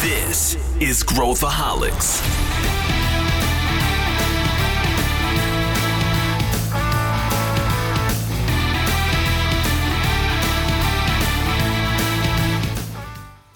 This is Growthaholics.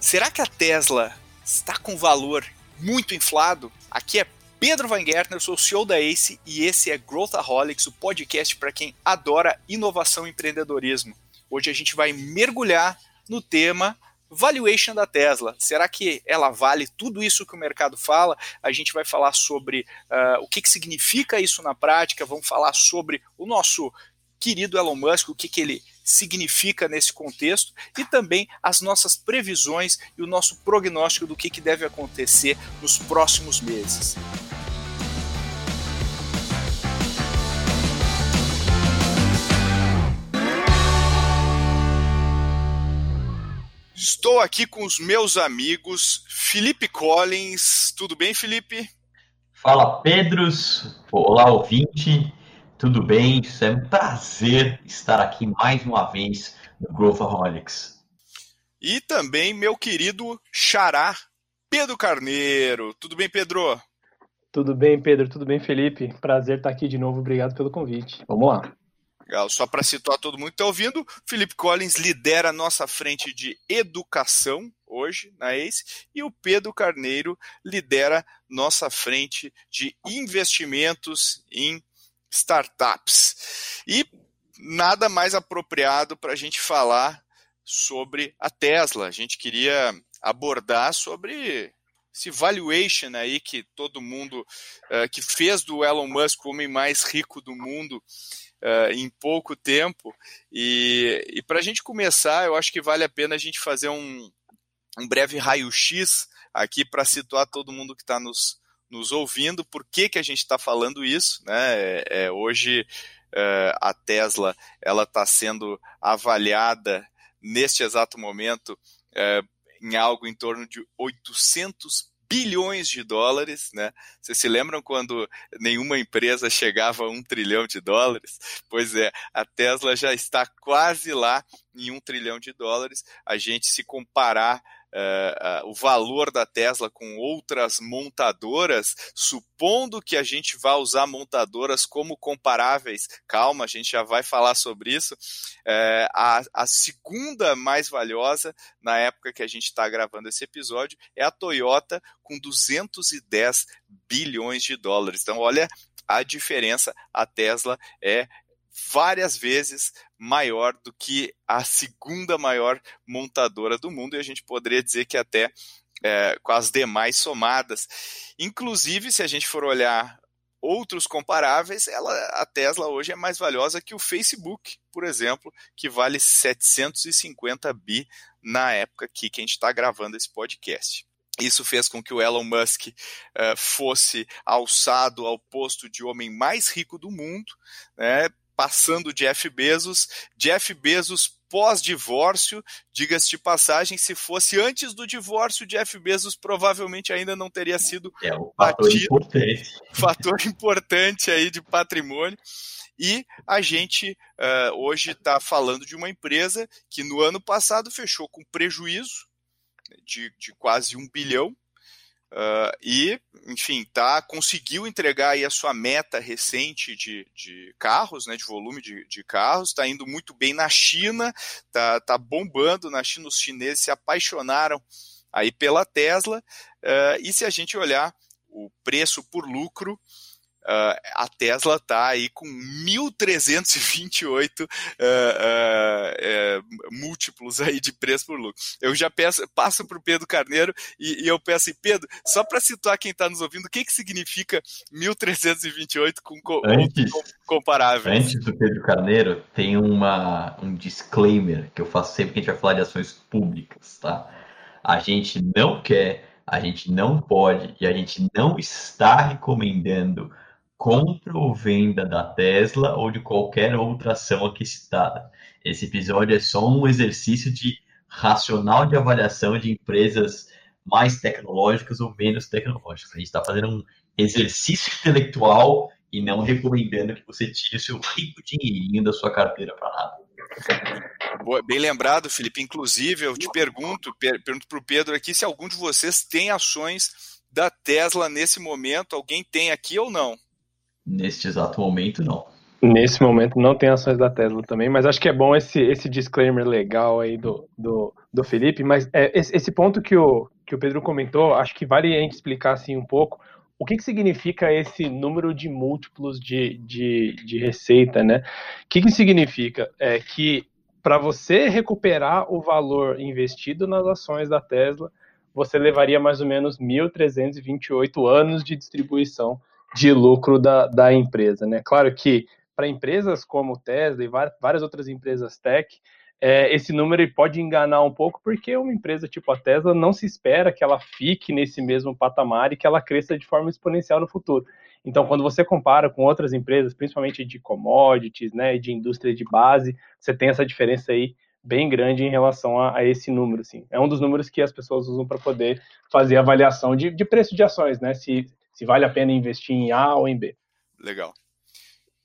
Será que a Tesla está com valor muito inflado? Aqui é Pedro Van Gertner, sou o CEO da ACE e esse é Growthaholics, o podcast para quem adora inovação e empreendedorismo. Hoje a gente vai mergulhar no tema valuation da Tesla. Será que ela vale tudo isso que o mercado fala? A gente vai falar sobre uh, o que, que significa isso na prática, vamos falar sobre o nosso querido Elon Musk, o que, que ele significa nesse contexto e também as nossas previsões e o nosso prognóstico do que, que deve acontecer nos próximos meses. Estou aqui com os meus amigos Felipe Collins. Tudo bem, Felipe? Fala, Pedros. Olá, ouvinte. Tudo bem? Isso é um prazer estar aqui mais uma vez no Growthaholics. E também meu querido Xará, Pedro Carneiro. Tudo bem, Pedro? Tudo bem, Pedro. Tudo bem, Felipe. Prazer estar aqui de novo. Obrigado pelo convite. Vamos lá. Legal. Só para situar todo mundo que está ouvindo, Felipe Collins lidera a nossa frente de educação hoje na ACE e o Pedro Carneiro lidera nossa frente de investimentos em startups. E nada mais apropriado para a gente falar sobre a Tesla. A gente queria abordar sobre esse valuation aí que todo mundo uh, que fez do Elon Musk o homem mais rico do mundo uh, em pouco tempo. E, e para a gente começar, eu acho que vale a pena a gente fazer um, um breve raio-x aqui para situar todo mundo que está nos, nos ouvindo, por que, que a gente está falando isso. Né? É, é hoje é, a Tesla ela está sendo avaliada neste exato momento é, em algo em torno de 800 bilhões de dólares, né? Vocês se lembram quando nenhuma empresa chegava a um trilhão de dólares? Pois é, a Tesla já está quase lá em um trilhão de dólares. A gente se comparar Uh, o valor da Tesla com outras montadoras, supondo que a gente vá usar montadoras como comparáveis, calma, a gente já vai falar sobre isso. Uh, a, a, segunda mais valiosa, na época que a gente está gravando esse episódio, é a Toyota, com 210 bilhões de dólares. Então, olha a diferença. A Tesla é várias vezes maior do que a segunda maior montadora do mundo, e a gente poderia dizer que até é, com as demais somadas. Inclusive, se a gente for olhar outros comparáveis, ela, a Tesla hoje é mais valiosa que o Facebook, por exemplo, que vale 750 bi na época que a gente está gravando esse podcast. Isso fez com que o Elon Musk uh, fosse alçado ao posto de homem mais rico do mundo, né, passando Jeff Bezos. Jeff Bezos pós-divórcio, diga-se de passagem, se fosse antes do divórcio, Jeff Bezos provavelmente ainda não teria sido é um fator batido, importante. fator importante aí de patrimônio. E a gente uh, hoje está falando de uma empresa que no ano passado fechou com prejuízo de, de quase um bilhão, Uh, e, enfim, tá, conseguiu entregar aí a sua meta recente de, de carros, né, de volume de, de carros, está indo muito bem na China, tá, tá bombando na China, os chineses se apaixonaram aí pela Tesla, uh, e se a gente olhar o preço por lucro, Uh, a Tesla está aí com 1.328 uh, uh, múltiplos aí de preço por lucro. Eu já peço, passo para o Pedro Carneiro e, e, eu peço assim, Pedro, só para situar quem está nos ouvindo, o que, que significa 1.328 com, com antes, comparáveis? Antes do Pedro Carneiro, tem uma, um disclaimer que eu faço sempre que a gente vai falar de ações públicas, tá? A gente não quer, a gente não pode e a gente não está recomendando compra ou venda da Tesla ou de qualquer outra ação aqui citada. Esse episódio é só um exercício de racional de avaliação de empresas mais tecnológicas ou menos tecnológicas. A gente está fazendo um exercício intelectual e não recomendando que você tire o seu rico dinheirinho da sua carteira para nada. Bem lembrado, Felipe. Inclusive, eu te pergunto, pergunto para o Pedro aqui se algum de vocês tem ações da Tesla nesse momento. Alguém tem aqui ou não? Neste exato momento, não. Nesse momento não tem ações da Tesla também, mas acho que é bom esse, esse disclaimer legal aí do, do, do Felipe. Mas é, esse, esse ponto que o, que o Pedro comentou, acho que vale a gente explicar assim um pouco o que, que significa esse número de múltiplos de, de, de receita, né? O que, que significa? É que para você recuperar o valor investido nas ações da Tesla, você levaria mais ou menos 1.328 anos de distribuição de lucro da, da empresa, né? Claro que para empresas como Tesla e várias outras empresas tech, é, esse número pode enganar um pouco, porque uma empresa tipo a Tesla não se espera que ela fique nesse mesmo patamar e que ela cresça de forma exponencial no futuro. Então, quando você compara com outras empresas, principalmente de commodities, né, de indústria de base, você tem essa diferença aí bem grande em relação a, a esse número. Assim. É um dos números que as pessoas usam para poder fazer avaliação de, de preço de ações, né? Se, se vale a pena investir em A ou em B. Legal.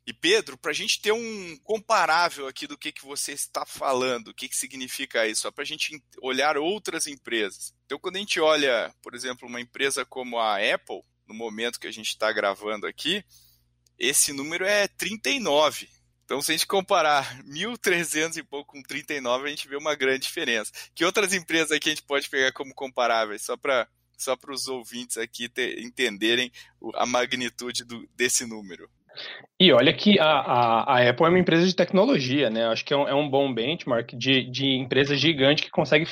E Pedro, para a gente ter um comparável aqui do que, que você está falando, o que, que significa isso, só para a gente olhar outras empresas. Então, quando a gente olha, por exemplo, uma empresa como a Apple, no momento que a gente está gravando aqui, esse número é 39. Então, se a gente comparar 1.300 e pouco com 39, a gente vê uma grande diferença. Que outras empresas aqui a gente pode pegar como comparáveis, só para só os ouvintes aqui ter, entenderem a magnitude do, desse número? E olha que a, a, a, Apple é uma empresa de tecnologia, né? Acho que é um, é um bom benchmark de, de empresa gigante que consegue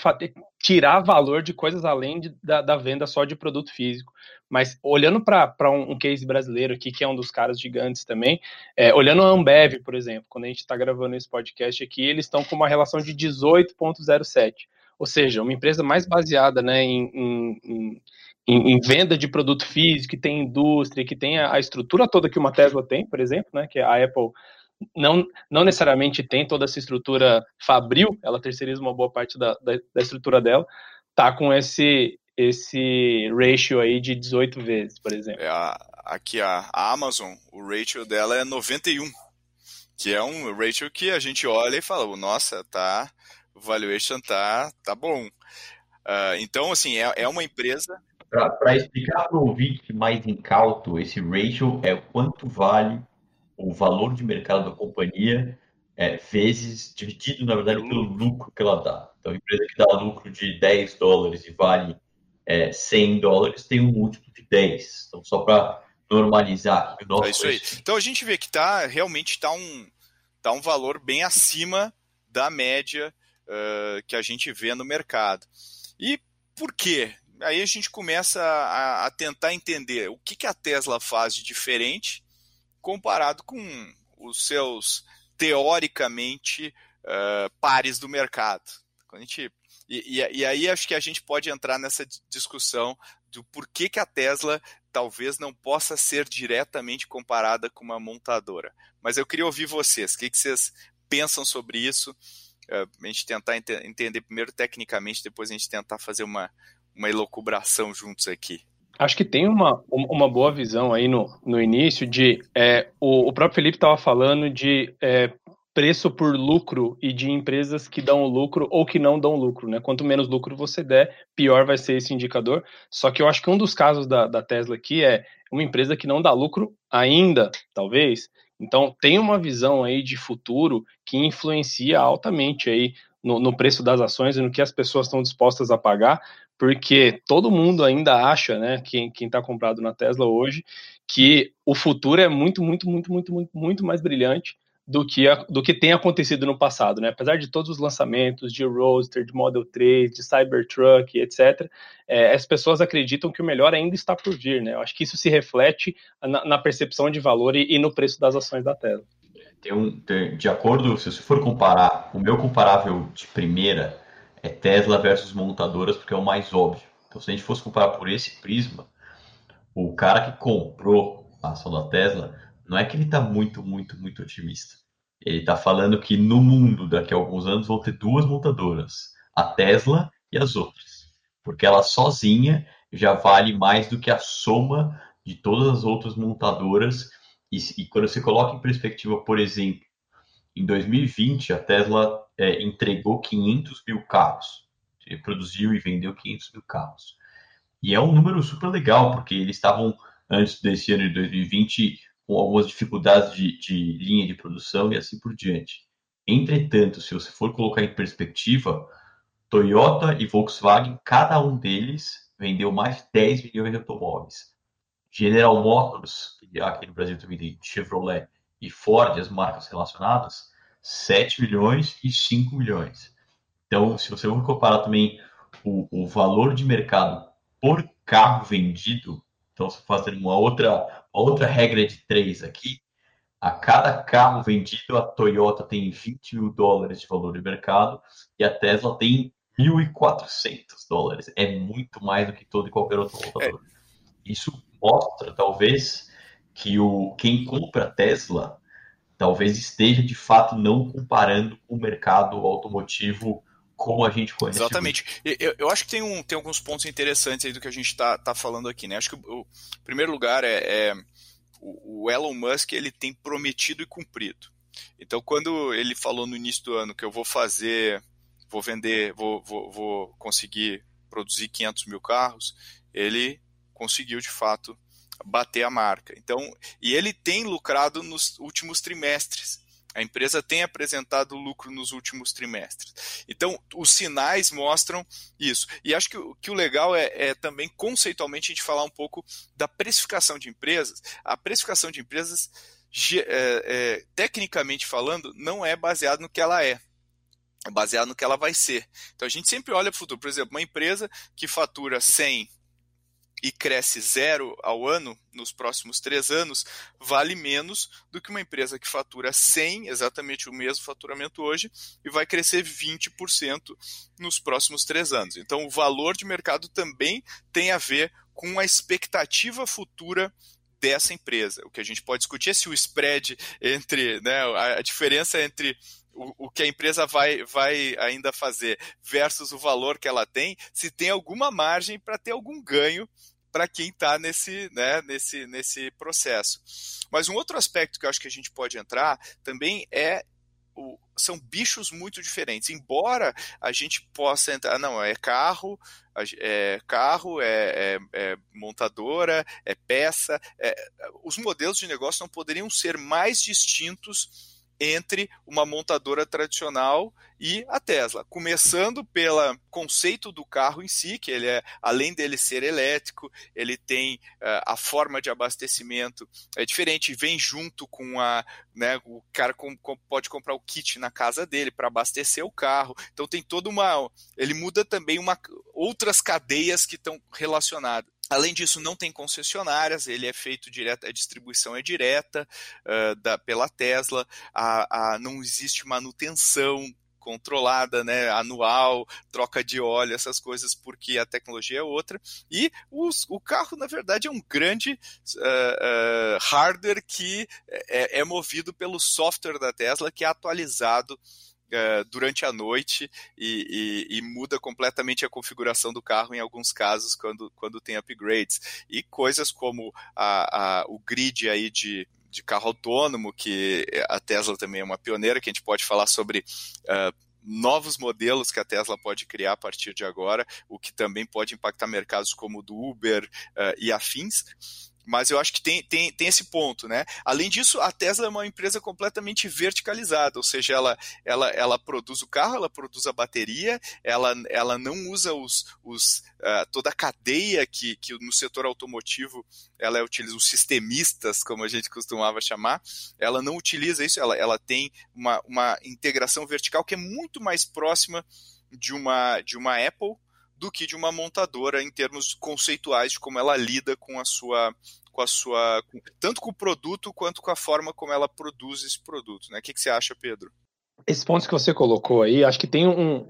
tirar valor de coisas além de, da, da, venda só de produto físico. Mas olhando para um, um, case brasileiro aqui, que é um dos caras gigantes também, é, olhando a Ambev, por exemplo, quando a gente está gravando esse podcast aqui, eles estão com uma relação de 18,07. Ou seja, uma empresa mais baseada né, em, em, em, em, venda de produto físico, que tem indústria, que tem a, a, estrutura toda que uma Tesla tem, por exemplo, né, que a Apple não, não necessariamente tem toda essa estrutura fabril, ela terceiriza uma boa parte da, da, da estrutura dela, tá com esse esse ratio aí de 18 vezes, por exemplo. É a, aqui a, a Amazon, o ratio dela é 91, que é um ratio que a gente olha e fala, nossa, tá, o valuation tá, tá bom. Uh, então, assim, é, é uma empresa para explicar para o ouvinte mais incauto, esse ratio é quanto vale o valor de mercado da companhia é, vezes dividido, na verdade, pelo lucro que ela dá. Então, a empresa que dá lucro de 10 dólares e vale é, 100 dólares tem um múltiplo de 10. Então, só para normalizar. O nosso é isso aí. Então, a gente vê que tá, realmente está um, tá um valor bem acima da média uh, que a gente vê no mercado. E por quê? aí a gente começa a, a tentar entender o que, que a Tesla faz de diferente comparado com os seus teoricamente uh, pares do mercado. A gente, e, e, e, aí acho que a gente pode entrar nessa discussão do porquê que a Tesla talvez não possa ser diretamente comparada com uma montadora. Mas eu queria ouvir vocês, o que, que vocês pensam sobre isso? Uh, a gente tentar ent entender primeiro tecnicamente, depois a gente tentar fazer uma, uma elocubração juntos aqui. Acho que tem uma, uma boa visão aí no, no início de é, o, o próprio Felipe estava falando de é, preço por lucro e de empresas que dão lucro ou que não dão lucro, né? Quanto menos lucro você der, pior vai ser esse indicador. Só que eu acho que um dos casos da, da Tesla aqui é uma empresa que não dá lucro ainda, talvez. Então tem uma visão aí de futuro que influencia altamente aí no, no preço das ações e no que as pessoas estão dispostas a pagar, porque todo mundo ainda acha, né, quem está comprado na Tesla hoje, que o futuro é muito, muito, muito, muito, muito, muito mais brilhante do que, a, do que tem acontecido no passado, né? Apesar de todos os lançamentos de Roadster, de Model 3, de Cybertruck, etc., é, as pessoas acreditam que o melhor ainda está por vir, né? Eu acho que isso se reflete na, na percepção de valor e, e, no preço das ações da Tesla. Tem um, tem, de acordo, se você for comparar, o meu comparável de primeira é Tesla versus montadoras, porque é o mais óbvio. Então, se a gente fosse comparar por esse prisma, o cara que comprou a ação da Tesla, não é que ele está muito, muito, muito otimista. Ele está falando que no mundo, daqui a alguns anos, vão ter duas montadoras, a Tesla e as outras. Porque ela sozinha já vale mais do que a soma de todas as outras montadoras. E, e quando você coloca em perspectiva, por exemplo, em 2020 a Tesla é, entregou 500 mil carros, produziu e vendeu 500 mil carros. E é um número super legal, porque eles estavam, antes desse ano de 2020, com algumas dificuldades de, de linha de produção e assim por diante. Entretanto, se você for colocar em perspectiva, Toyota e Volkswagen, cada um deles vendeu mais de 10 milhões de automóveis. General Motors, que aqui no Brasil também tem Chevrolet, e Ford, as marcas relacionadas, 7 milhões e 5 milhões. Então, se você for comparar também o, o valor de mercado por carro vendido, então, se fazer uma outra, outra regra de três aqui, a cada carro vendido, a Toyota tem 20 mil dólares de valor de mercado e a Tesla tem 1.400 dólares. É muito mais do que todo e qualquer outro montador. É. Isso mostra, talvez, que o, quem compra Tesla talvez esteja de fato não comparando o mercado automotivo como a gente conhece. Exatamente. Eu, eu, acho que tem, um, tem alguns pontos interessantes aí do que a gente está tá falando aqui, né? Acho que o, o primeiro lugar é, é o, o, Elon Musk ele tem prometido e cumprido. Então, quando ele falou no início do ano que eu vou fazer, vou vender, vou, vou, vou conseguir produzir 500 mil carros, ele conseguiu de fato bater a marca. Então, e ele tem lucrado nos últimos trimestres. A empresa tem apresentado lucro nos últimos trimestres. Então, os sinais mostram isso. E acho que, que o legal é, é, também, conceitualmente, a gente falar um pouco da precificação de empresas. A precificação de empresas, é, é, tecnicamente falando, não é baseada no que ela é. É baseado no que ela vai ser. Então a gente sempre olha para o futuro. Por exemplo, uma empresa que fatura 100 e cresce zero ao ano nos próximos três anos, vale menos do que uma empresa que fatura 100, exatamente o mesmo faturamento hoje, e vai crescer 20% nos próximos três anos. Então, o valor de mercado também tem a ver com a expectativa futura dessa empresa. O que a gente pode discutir é se o spread entre, né, a diferença entre o, o, que a empresa vai, vai ainda fazer versus o valor que ela tem, se tem alguma margem para ter algum ganho para quem está nesse, né, nesse, nesse processo. Mas um outro aspecto que eu acho que a gente pode entrar também é o, são bichos muito diferentes. Embora a gente possa entrar, não, é carro, é carro, é, é, é montadora, é peça. É, os modelos de negócio não poderiam ser mais distintos entre uma montadora tradicional e a Tesla, começando pelo conceito do carro em si, que ele é, além dele ser elétrico, ele tem uh, a forma de abastecimento é diferente, vem junto com a, né, o cara com, com, pode comprar o kit na casa dele para abastecer o carro. Então tem toda uma, ele muda também uma outras cadeias que estão relacionadas. Além disso, não tem concessionárias, ele é feito direto, a distribuição é direta uh, da, pela Tesla, a, a, não existe manutenção controlada, né, anual, troca de óleo, essas coisas, porque a tecnologia é outra. E os, o carro, na verdade, é um grande uh, uh, hardware que é, é movido pelo software da Tesla, que é atualizado Uh, durante a noite e, e, e, muda completamente a configuração do carro em alguns casos quando, quando tem upgrades. E coisas como a, a, o grid aí de, de carro autônomo, que a Tesla também é uma pioneira, que a gente pode falar sobre uh, novos modelos que a Tesla pode criar a partir de agora, o que também pode impactar mercados como o do Uber uh, e afins. Mas eu acho que tem, tem, tem esse ponto, né? Além disso, a Tesla é uma empresa completamente verticalizada, ou seja, ela, ela, ela produz o carro, ela produz a bateria, ela, ela não usa os, os, uh, toda a cadeia que, que no setor automotivo ela utiliza, os sistemistas, como a gente costumava chamar, ela não utiliza isso, ela, ela tem uma, uma integração vertical que é muito mais próxima de uma, de uma Apple do que de uma montadora em termos conceituais de como ela lida com a sua com a sua com, tanto com o produto quanto com a forma como ela produz esse produto, né? O que, que você acha, Pedro? Esses pontos que você colocou aí, acho que tem um,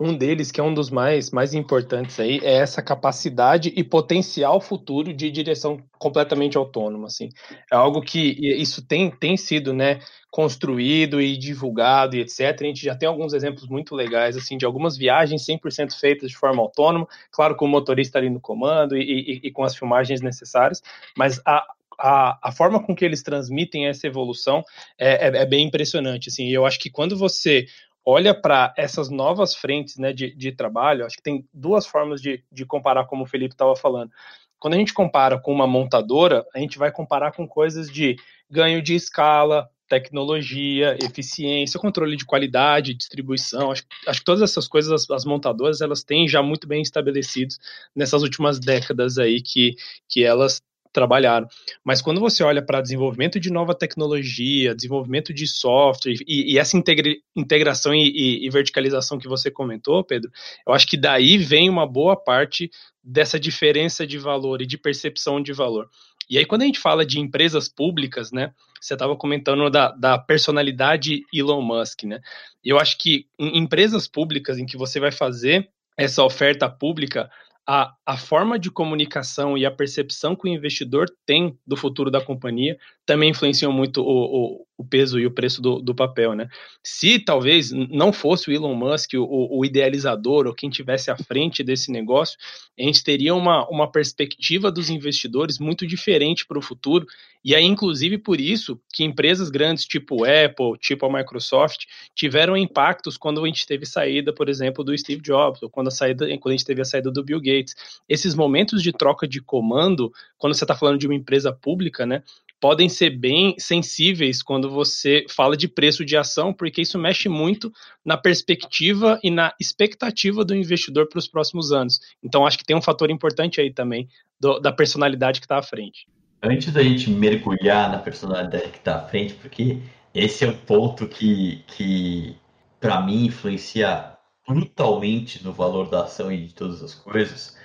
um deles, que é um dos mais, mais importantes aí, é essa capacidade e potencial futuro de direção completamente autônoma, assim. É algo que isso tem, tem sido, né, construído e divulgado e etc. A gente já tem alguns exemplos muito legais, assim, de algumas viagens 100% feitas de forma autônoma, claro, com o motorista ali no comando e, e, e com as filmagens necessárias, mas a, a, a forma com que eles transmitem essa evolução é, é, é bem impressionante. Assim, eu acho que quando você olha para essas novas frentes né, de, de trabalho, acho que tem duas formas de, de comparar, como o Felipe estava falando. Quando a gente compara com uma montadora, a gente vai comparar com coisas de ganho de escala, tecnologia, eficiência, controle de qualidade, distribuição. Acho, acho que todas essas coisas as, as, montadoras elas têm já muito bem estabelecidos nessas últimas décadas aí que, que elas trabalharam. Mas quando você olha para desenvolvimento de nova tecnologia, desenvolvimento de software e, e essa integra integração e, e, e, verticalização que você comentou, Pedro, eu acho que daí vem uma boa parte dessa diferença de valor e de percepção de valor. E aí, quando a gente fala de empresas públicas, né? Você estava comentando da, da personalidade Elon Musk, né? Eu acho que em empresas públicas em que você vai fazer essa oferta pública, a, a forma de comunicação e a percepção que o investidor tem do futuro da companhia também influenciam muito o, o, o peso e o preço do, do, papel, né? Se talvez não fosse o Elon Musk o, o, idealizador ou quem tivesse à frente desse negócio, a gente teria uma, uma perspectiva dos investidores muito diferente para o futuro. E aí, inclusive, por isso que empresas grandes tipo Apple, tipo a Microsoft, tiveram impactos quando a gente teve saída, por exemplo, do Steve Jobs, ou quando a, saída, quando a gente teve a saída do Bill Gates. Esses momentos de troca de comando, quando você está falando de uma empresa pública, né? Podem ser bem sensíveis quando você fala de preço de ação, porque isso mexe muito na perspectiva e na expectativa do investidor para os próximos anos. Então, acho que tem um fator importante aí também do, da personalidade que está à frente. Antes da gente mergulhar na personalidade que está à frente, porque esse é um ponto que, que para mim, influencia brutalmente no valor da ação e de todas as coisas,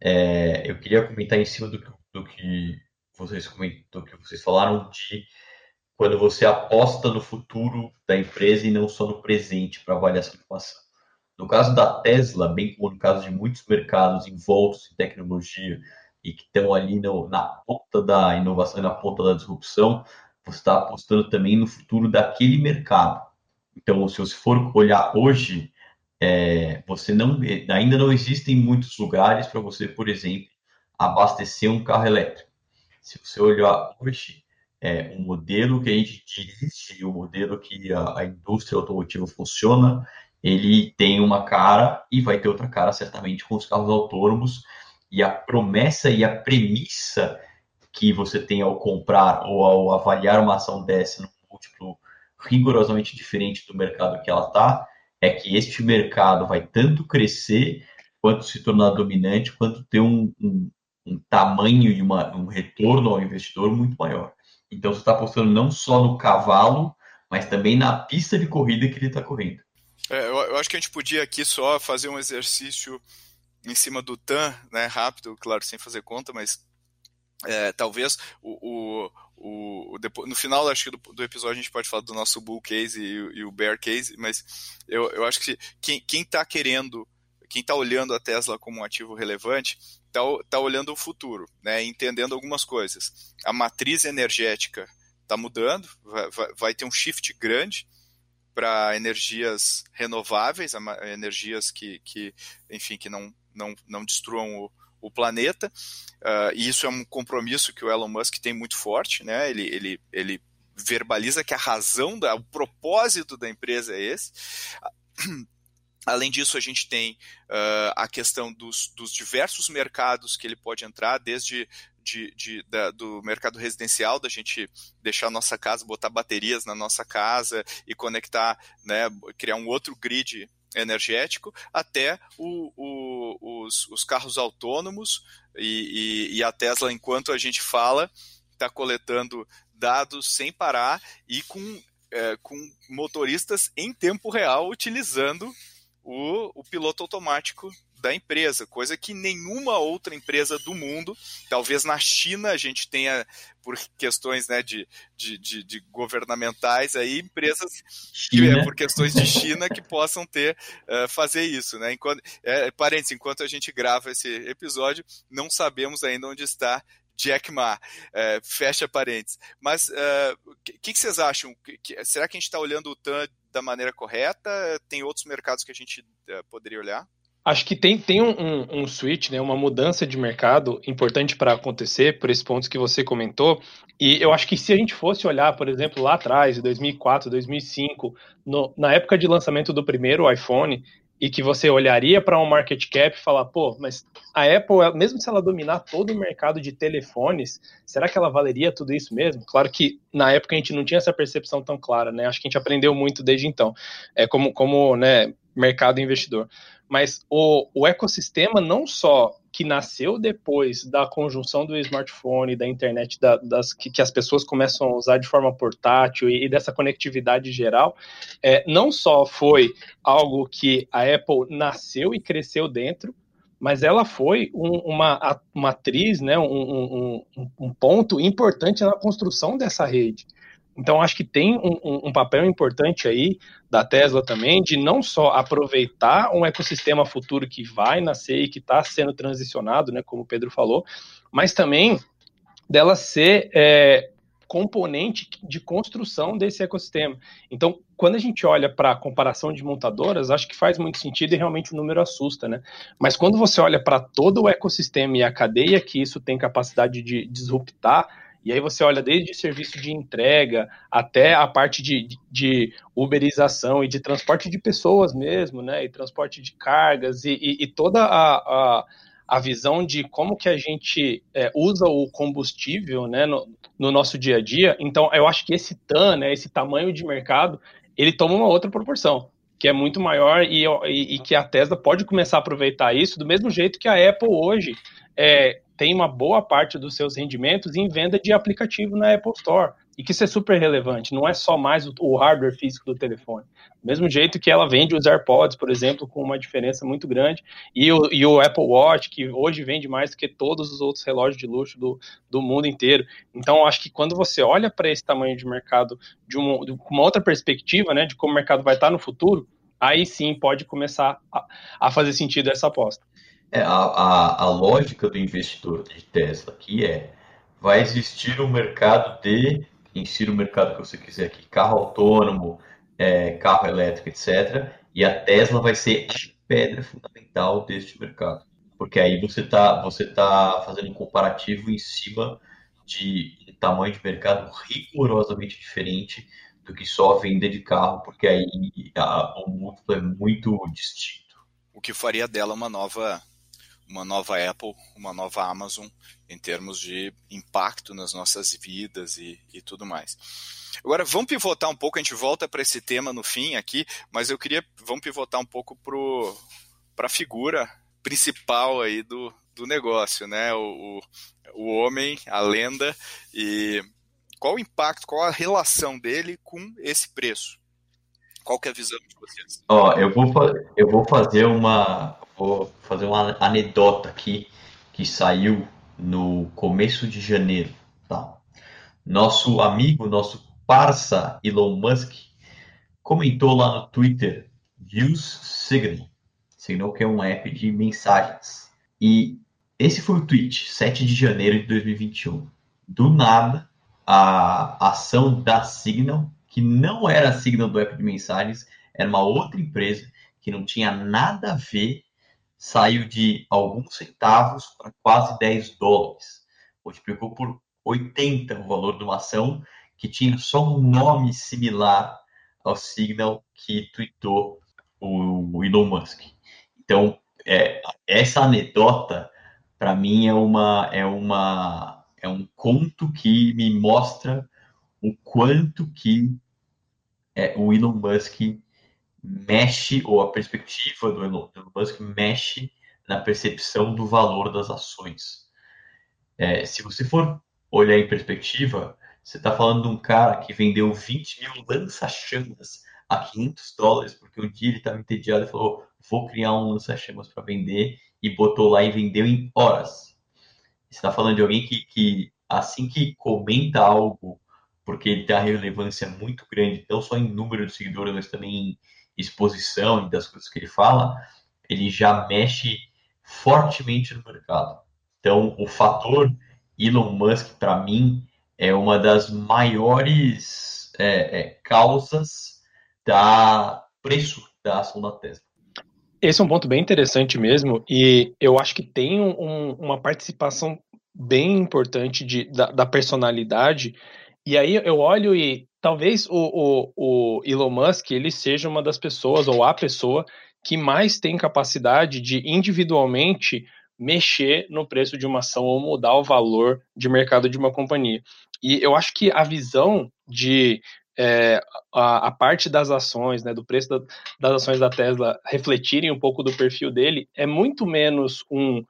é, eu queria comentar em cima do, do que vocês comentou, que vocês falaram de quando você aposta no futuro da empresa e não só no presente para avaliar essa informação. No caso da Tesla, bem como no caso de muitos mercados envoltos em tecnologia e que estão ali no, na ponta da inovação e na ponta da disrupção, você está apostando também no futuro daquele mercado. Então, se você for olhar hoje, é, você não, ainda não existem muitos lugares para você, por exemplo, abastecer um carro elétrico. Se você olhar hoje, é, o modelo que a gente dirige, o modelo que a, a indústria automotiva funciona, ele tem uma cara e vai ter outra cara certamente com os carros autônomos. E a promessa e a premissa que você tem ao comprar ou ao avaliar uma ação dessa no múltiplo rigorosamente diferente do mercado que ela está, é que este mercado vai tanto crescer quanto se tornar dominante, quanto ter um, um, um tamanho e uma, um retorno ao investidor muito maior. Então você está apostando não só no cavalo, mas também na pista de corrida que ele está correndo. É, eu, eu, acho que a gente podia aqui só fazer um exercício em cima do TAN, né, rápido, claro, sem fazer conta, mas é, talvez o, o, o, depois, no final acho que do, do, episódio a gente pode falar do nosso bull case e, e o bear case, mas eu, eu acho que quem está querendo, quem está olhando a Tesla como um ativo relevante, está tá olhando o futuro, né, entendendo algumas coisas. A matriz energética está mudando, vai, vai, vai, ter um shift grande para energias renováveis, energias que, que, enfim, que não, não, não destruam o, o planeta. Uh, e isso é um compromisso que o Elon Musk tem muito forte, né? Ele, ele, ele verbaliza que a razão, da, o propósito da empresa é esse. Além disso, a gente tem uh, a questão dos, dos, diversos mercados que ele pode entrar, desde de, de, da, do mercado residencial, da gente deixar a nossa casa, botar baterias na nossa casa e conectar, né, criar um outro grid energético, até o, o, os, os, carros autônomos e, e, e a Tesla, enquanto a gente fala, está coletando dados sem parar e com, é, com motoristas em tempo real utilizando o, o piloto automático da empresa, coisa que nenhuma outra empresa do mundo, talvez na China a gente tenha, por questões né, de, de, de, de governamentais, aí, empresas que, é, por questões de China que possam ter, uh, fazer isso. Né? Enquanto, é, parênteses, enquanto a gente grava esse episódio, não sabemos ainda onde está Jack Ma. É, fecha parênteses. Mas o uh, que, que, vocês acham? Que, será que a gente está olhando o TAN da maneira correta? Tem outros mercados que a gente uh, poderia olhar? Acho que tem, tem um, um, um switch, né, uma mudança de mercado importante para acontecer, por esses pontos que você comentou. E eu acho que se a gente fosse olhar, por exemplo, lá atrás, 2004, 2005, no, na época de lançamento do primeiro iPhone, e que você olharia para um market cap e falar, pô, mas a Apple, mesmo se ela dominar todo o mercado de telefones, será que ela valeria tudo isso mesmo? Claro que na época a gente não tinha essa percepção tão clara, né? Acho que a gente aprendeu muito desde então, é como, como né, mercado investidor. Mas o, o ecossistema não só que nasceu depois da conjunção do smartphone, da internet, da, das, que, que, as pessoas começam a usar de forma portátil e, e dessa conectividade geral, é, não só foi algo que a Apple nasceu e cresceu dentro, mas ela foi um, uma, uma atriz, né, um, um, um ponto importante na construção dessa rede. Então, acho que tem um, um, papel importante aí da Tesla também de não só aproveitar um ecossistema futuro que vai nascer e que está sendo transicionado, né, como o Pedro falou, mas também dela ser é, componente de construção desse ecossistema. Então, quando a gente olha para a comparação de montadoras, acho que faz muito sentido e realmente o número assusta, né? Mas quando você olha para todo o ecossistema e a cadeia que isso tem capacidade de disruptar, e aí você olha desde serviço de entrega até a parte de, de uberização e de transporte de pessoas mesmo, né? E transporte de cargas e, e, e toda a, a, a, visão de como que a gente é, usa o combustível, né? No, no, nosso dia a dia. Então, eu acho que esse TAM, né? Esse tamanho de mercado, ele toma uma outra proporção que é muito maior e, e, que a Tesla pode começar a aproveitar isso do mesmo jeito que a Apple hoje é, tem uma boa parte dos seus rendimentos em venda de aplicativo na Apple Store. E que isso é super relevante, não é só mais o hardware físico do telefone. Do mesmo jeito que ela vende os AirPods, por exemplo, com uma diferença muito grande, e o, e o Apple Watch, que hoje vende mais do que todos os outros relógios de luxo do, do mundo inteiro. Então, acho que quando você olha para esse tamanho de mercado de uma, de uma outra perspectiva, né, de como o mercado vai estar no futuro, aí sim pode começar a, a fazer sentido essa aposta. É, a, a, a lógica do investidor de Tesla aqui é vai existir um mercado de insira o mercado que você quiser aqui, carro autônomo, é, carro elétrico, etc. E a Tesla vai ser a pedra fundamental deste mercado. Porque aí você está você tá fazendo um comparativo em cima de um tamanho de mercado rigorosamente diferente do que só venda de carro, porque aí a, o múltiplo é muito distinto. O que faria dela uma nova uma nova Apple, uma nova Amazon em termos de impacto nas nossas vidas e, e tudo mais. Agora, vamos pivotar um pouco, a gente volta para esse tema no fim aqui, mas eu queria, vamos pivotar um pouco para a figura principal aí do, do negócio, né? O, o, o homem, a lenda, e qual o impacto, qual a relação dele com esse preço? Qual que é a visão de vocês? Ó, eu vou, eu vou fazer uma, vou fazer uma anedota aqui que saiu no começo de janeiro. Tá? Nosso amigo, nosso parça Elon Musk comentou lá no Twitter Use Signal. Signal que é um app de mensagens. E esse foi o tweet, 7 de janeiro de 2021. Do nada, a ação da Signal, que não era a Signal do app de mensagens, era uma outra empresa que não tinha nada a ver saiu de alguns centavos para quase 10 dólares. Multiplicou por 80 o valor de uma ação que tinha só um nome similar ao Signal que tweetou o Elon Musk. Então, é, essa anedota, para mim, é uma, é uma é um conto que me mostra o quanto que é, o Elon Musk mexe, ou a perspectiva do Elon Musk mexe na percepção do valor das ações. É, se você for olhar em perspectiva, você está falando de um cara que vendeu 20 mil lança-chamas a 500 dólares, porque um dia ele estava entediado e falou: vou criar um lança-chamas para vender, e botou lá e vendeu em horas. Você está falando de alguém que, que, assim que comenta algo, porque ele tem uma relevância muito grande, não só em número de seguidores, mas também em exposição e das coisas que ele fala, ele já mexe fortemente no mercado. Então, o fator Elon Musk, para mim, é uma das maiores é, é, causas da preço da ação da Tesla. Esse é um ponto bem interessante mesmo, e eu acho que tem um, uma participação bem importante de, da, da, personalidade. E aí eu olho e talvez o, o, o Elon Musk ele seja uma das pessoas, ou a pessoa, que mais tem capacidade de individualmente mexer no preço de uma ação ou mudar o valor de mercado de uma companhia. E eu acho que a visão de é, a, a, parte das ações, né, do preço da, das ações da Tesla refletirem um pouco do perfil dele, é muito menos um,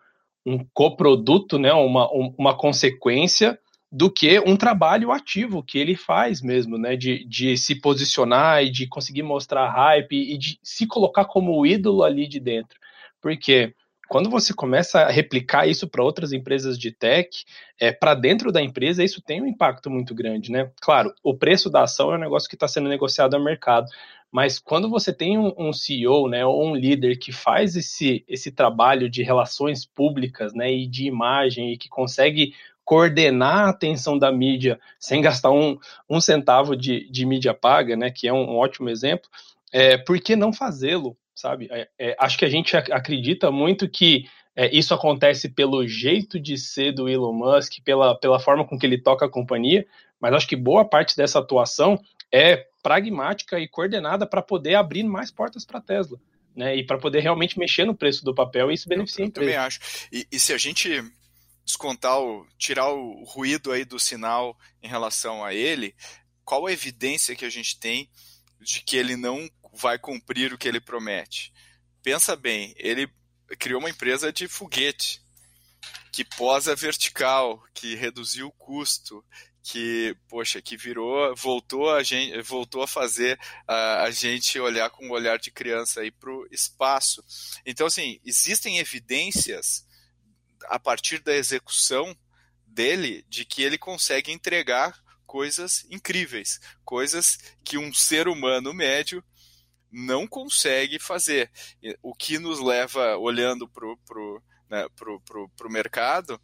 um coproduto, né, uma, um, uma consequência do que um trabalho ativo que ele faz mesmo, né, de, de se posicionar e de conseguir mostrar hype e de se colocar como ídolo ali de dentro. Porque quando você começa a replicar isso para outras empresas de tech, é, para dentro da empresa, isso tem um impacto muito grande, né? Claro, o preço da ação é um negócio que está sendo negociado no mercado, mas quando você tem um, um, CEO, né, ou um líder que faz esse, esse trabalho de relações públicas, né, e de imagem, e que consegue coordenar a atenção da mídia sem gastar um, um centavo de, de mídia paga, né, que é um, um ótimo exemplo, é, por que não fazê-lo? sabe? É, é, acho que a gente acredita muito que é, isso acontece pelo jeito de ser do Elon Musk, pela, pela forma com que ele toca a companhia, mas acho que boa parte dessa atuação é pragmática e coordenada para poder abrir mais portas para a Tesla. Né, e para poder realmente mexer no preço do papel e isso beneficia eu, eu também acho. E, e, se a gente descontar o, tirar o ruído aí do sinal em relação a ele, qual a evidência que a gente tem de que ele não vai cumprir o que ele promete. Pensa bem, ele criou uma empresa de foguete que posa vertical, que reduziu o custo, que poxa, que virou, voltou a gente, voltou a fazer a, a gente olhar com um olhar de criança aí para o espaço. Então assim, existem evidências a partir da execução dele de que ele consegue entregar coisas incríveis, coisas que um ser humano médio não consegue fazer. O que nos leva, olhando para o pro, né, pro, pro, pro mercado,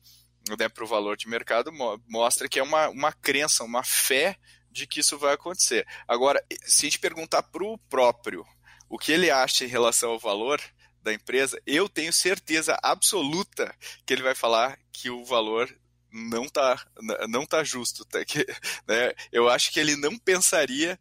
né, para o valor de mercado, mostra que é uma, uma crença, uma fé de que isso vai acontecer. Agora, se a gente perguntar para o próprio o que ele acha em relação ao valor da empresa, eu tenho certeza absoluta que ele vai falar que o valor não está não tá justo. Tá? Que, né, eu acho que ele não pensaria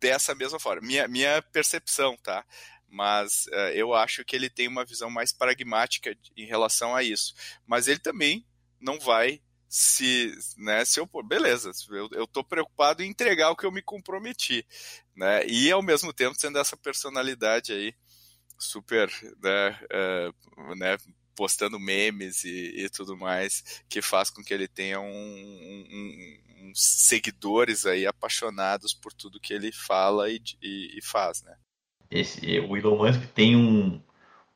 dessa mesma forma. Minha, minha percepção, tá? Mas uh, eu acho que ele tem uma visão mais pragmática em relação a isso. Mas ele também não vai se, né, se eu, beleza, eu, eu tô preocupado em entregar o que eu me comprometi, né, e ao mesmo tempo sendo essa personalidade aí super, né, uh, né postando memes e, e, tudo mais, que faz com que ele tenha um, um, um, seguidores aí apaixonados por tudo que ele fala e, e, e faz, né? Esse, o Elon Musk tem um,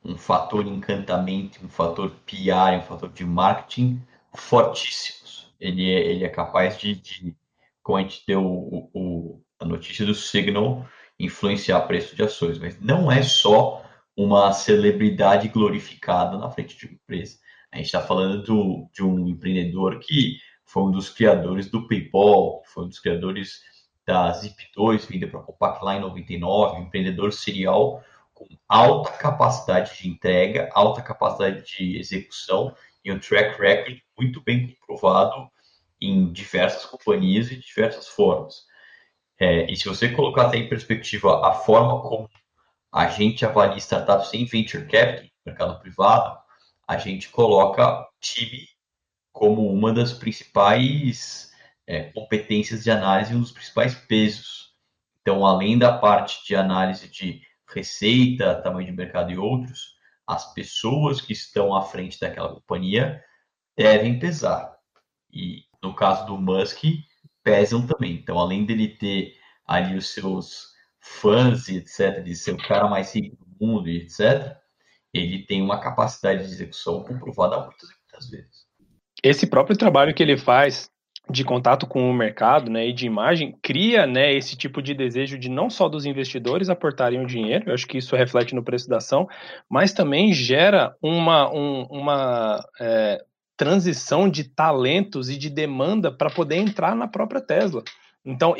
um fator encantamento, um fator PR, um fator de marketing fortíssimos. Ele é, ele é capaz de, de como a gente deu o, o, a notícia do Signal, influenciar preço de ações, mas não é só uma celebridade glorificada na frente de uma empresa. A gente está falando do, de um empreendedor que foi um dos criadores do PayPal, foi um dos criadores da Zip2, vinda para a Compact Line 99, um empreendedor serial com alta capacidade de entrega, alta capacidade de execução e um track record muito bem comprovado em diversas companhias e diversas formas. É, e se você colocar até em perspectiva a forma como a gente avalia startups sem venture capital, mercado privado, a gente coloca time como uma das principais é, competências de análise, um dos principais pesos. Então, além da parte de análise de receita, tamanho de mercado e outros, as pessoas que estão à frente daquela companhia devem pesar. E no caso do Musk, pesam também. Então, além dele ter ali os seus fãs etc., de ser o cara mais rico do mundo etc., ele tem uma capacidade de execução comprovada muitas muitas vezes. Esse próprio trabalho que ele faz de contato com o mercado né, e de imagem cria né, esse tipo de desejo de não só dos investidores aportarem o dinheiro, eu acho que isso reflete no preço da ação, mas também gera uma, um, uma é, transição de talentos e de demanda para poder entrar na própria Tesla. Então,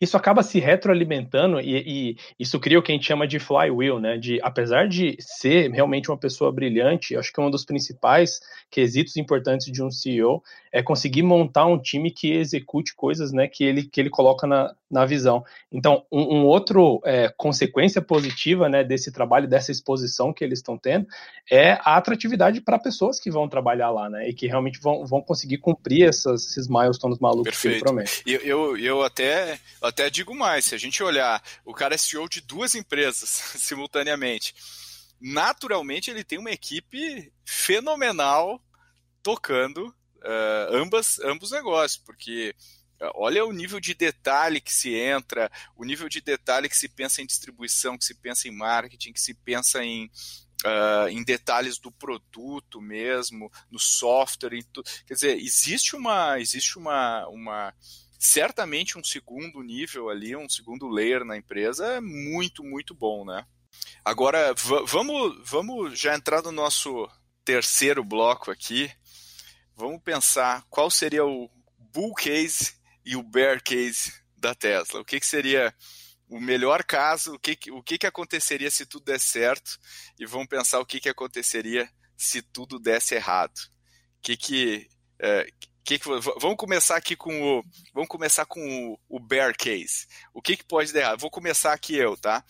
isso acaba se retroalimentando e, e, isso cria o que a gente chama de flywheel, né? De apesar de ser realmente uma pessoa brilhante, acho que um dos principais quesitos importantes de um CEO é conseguir montar um time que execute coisas, né? Que ele que ele coloca na, na visão. Então, um, um outro é, consequência positiva, né? Desse trabalho, dessa exposição que eles estão tendo, é a atratividade para pessoas que vão trabalhar lá, né? E que realmente vão, vão conseguir cumprir essas, esses milestones malucos Perfeito. que ele promete. Eu, eu, eu até até digo mais, se a gente olhar, o cara é CEO de duas empresas simultaneamente. Naturalmente, ele tem uma equipe fenomenal tocando uh, ambas, ambos negócios, porque uh, olha o nível de detalhe que se entra, o nível de detalhe que se pensa em distribuição, que se pensa em marketing, que se pensa em, Uh, em detalhes do produto mesmo, no software, em quer dizer, existe uma existe uma, uma certamente um segundo nível ali, um segundo layer na empresa é muito, muito bom, né? Agora, vamos, vamos já entrar no nosso terceiro bloco aqui. Vamos pensar qual seria o bull case e o bear case da Tesla. O que, que seria o melhor caso, o que, o que, que aconteceria se tudo der certo, e vamos pensar o que, que aconteceria se tudo desse errado. O que, que, é, que, que vamos começar aqui com o vamos começar com o, o bear case. O que, que pode dar errado? Vou começar aqui eu, tá?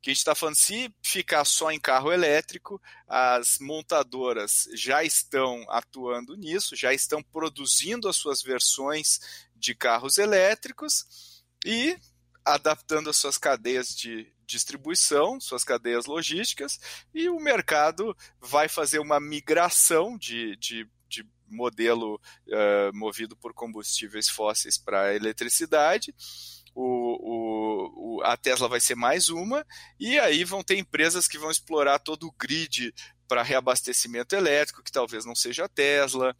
que a gente está falando, se ficar só em carro elétrico, as montadoras já estão atuando nisso, já estão produzindo as suas versões de carros elétricos e adaptando as suas cadeias de distribuição, suas cadeias logísticas, e o mercado vai fazer uma migração de, de modelo uh, movido por combustíveis fósseis para eletricidade. O, o, a Tesla vai ser mais uma, e aí vão ter empresas que vão explorar todo o grid para reabastecimento elétrico, que talvez não seja a Tesla.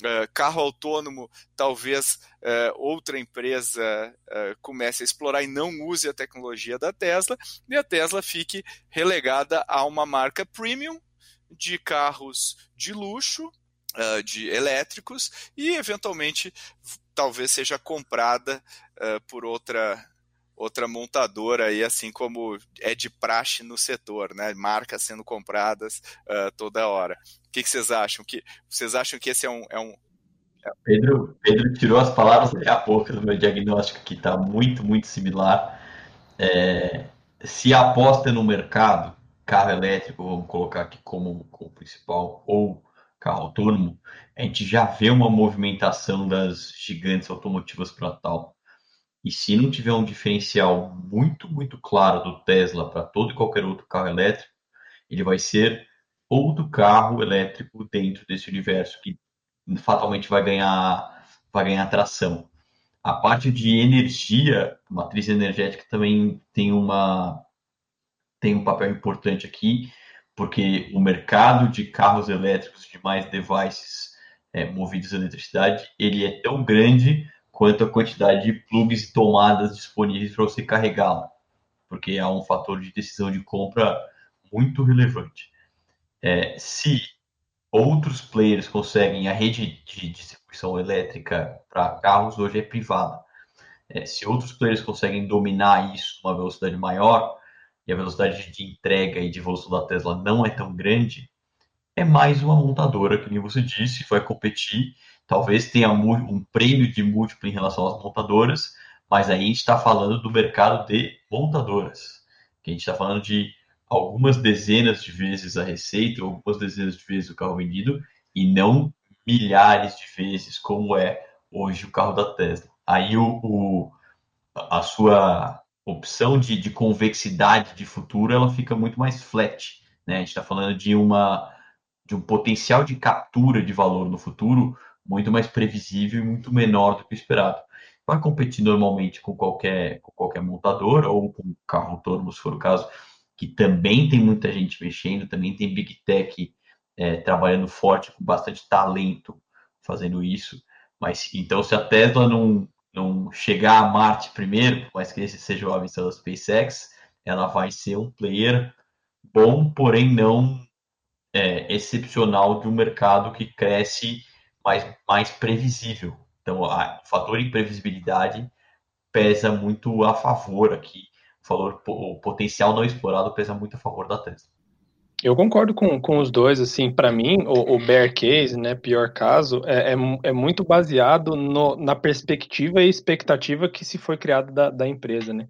Uh, carro autônomo, talvez uh, outra empresa uh, comece a explorar e não use a tecnologia da Tesla, e a Tesla fique relegada a uma marca premium de carros de luxo uh, de elétricos e eventualmente talvez seja comprada uh, por outra outra montadora aí, assim como é de praxe no setor, né? Marcas sendo compradas uh, toda hora. O que, que, vocês acham? Que vocês acham que esse é um, é um... Pedro, Pedro tirou as palavras daqui a pouco do meu diagnóstico que está muito muito similar. É, se aposta no mercado carro elétrico, vamos colocar aqui como, como principal, ou carro autônomo, a gente já vê uma movimentação das gigantes automotivas para tal. E se não tiver um diferencial muito, muito claro do Tesla para todo e qualquer outro carro elétrico, ele vai ser outro carro elétrico dentro desse universo que fatalmente vai ganhar, vai ganhar tração. A parte de energia, matriz energética também tem uma tem um papel importante aqui, porque o mercado de carros elétricos, de mais devices é, movidos a eletricidade, ele é tão grande quanto a quantidade de plugs e tomadas disponíveis para você carregá-la, porque há um fator de decisão de compra muito relevante. É, se outros players conseguem a rede de distribuição elétrica para carros hoje é privada. É, se outros players conseguem dominar isso numa velocidade maior, e a velocidade de entrega e de evolução da Tesla não é tão grande, é mais uma montadora, que nem você disse, vai competir. Talvez tenha um prêmio de múltiplo em relação às montadoras, mas aí a gente está falando do mercado de montadoras, que a gente está falando de algumas dezenas de vezes a receita, algumas dezenas de vezes o carro vendido, e não milhares de vezes como é hoje o carro da Tesla. Aí o, o a sua opção de, de convexidade de futuro ela fica muito mais flat. Né? A gente está falando de, uma, de um potencial de captura de valor no futuro muito mais previsível e muito menor do que esperado. Vai competir normalmente com qualquer, com qualquer montadora ou com carro autônomo, se for o caso, que também tem muita gente mexendo, também tem Big Tech é, trabalhando forte, com bastante talento fazendo isso. Mas então, se a Tesla não, não chegar a Marte primeiro, por mais que esse seja o avião da SpaceX, ela vai ser um player bom, porém não é, excepcional de um mercado que cresce mais, mais previsível. Então, a, o fator imprevisibilidade pesa muito a favor aqui. O, valor, o potencial não explorado pesa muito a favor da Tesla. Eu concordo com, com os dois, assim, para mim, o, o, bear case, né, pior caso, é, é, é muito baseado no, na perspectiva e expectativa que se foi criada da, da empresa, né.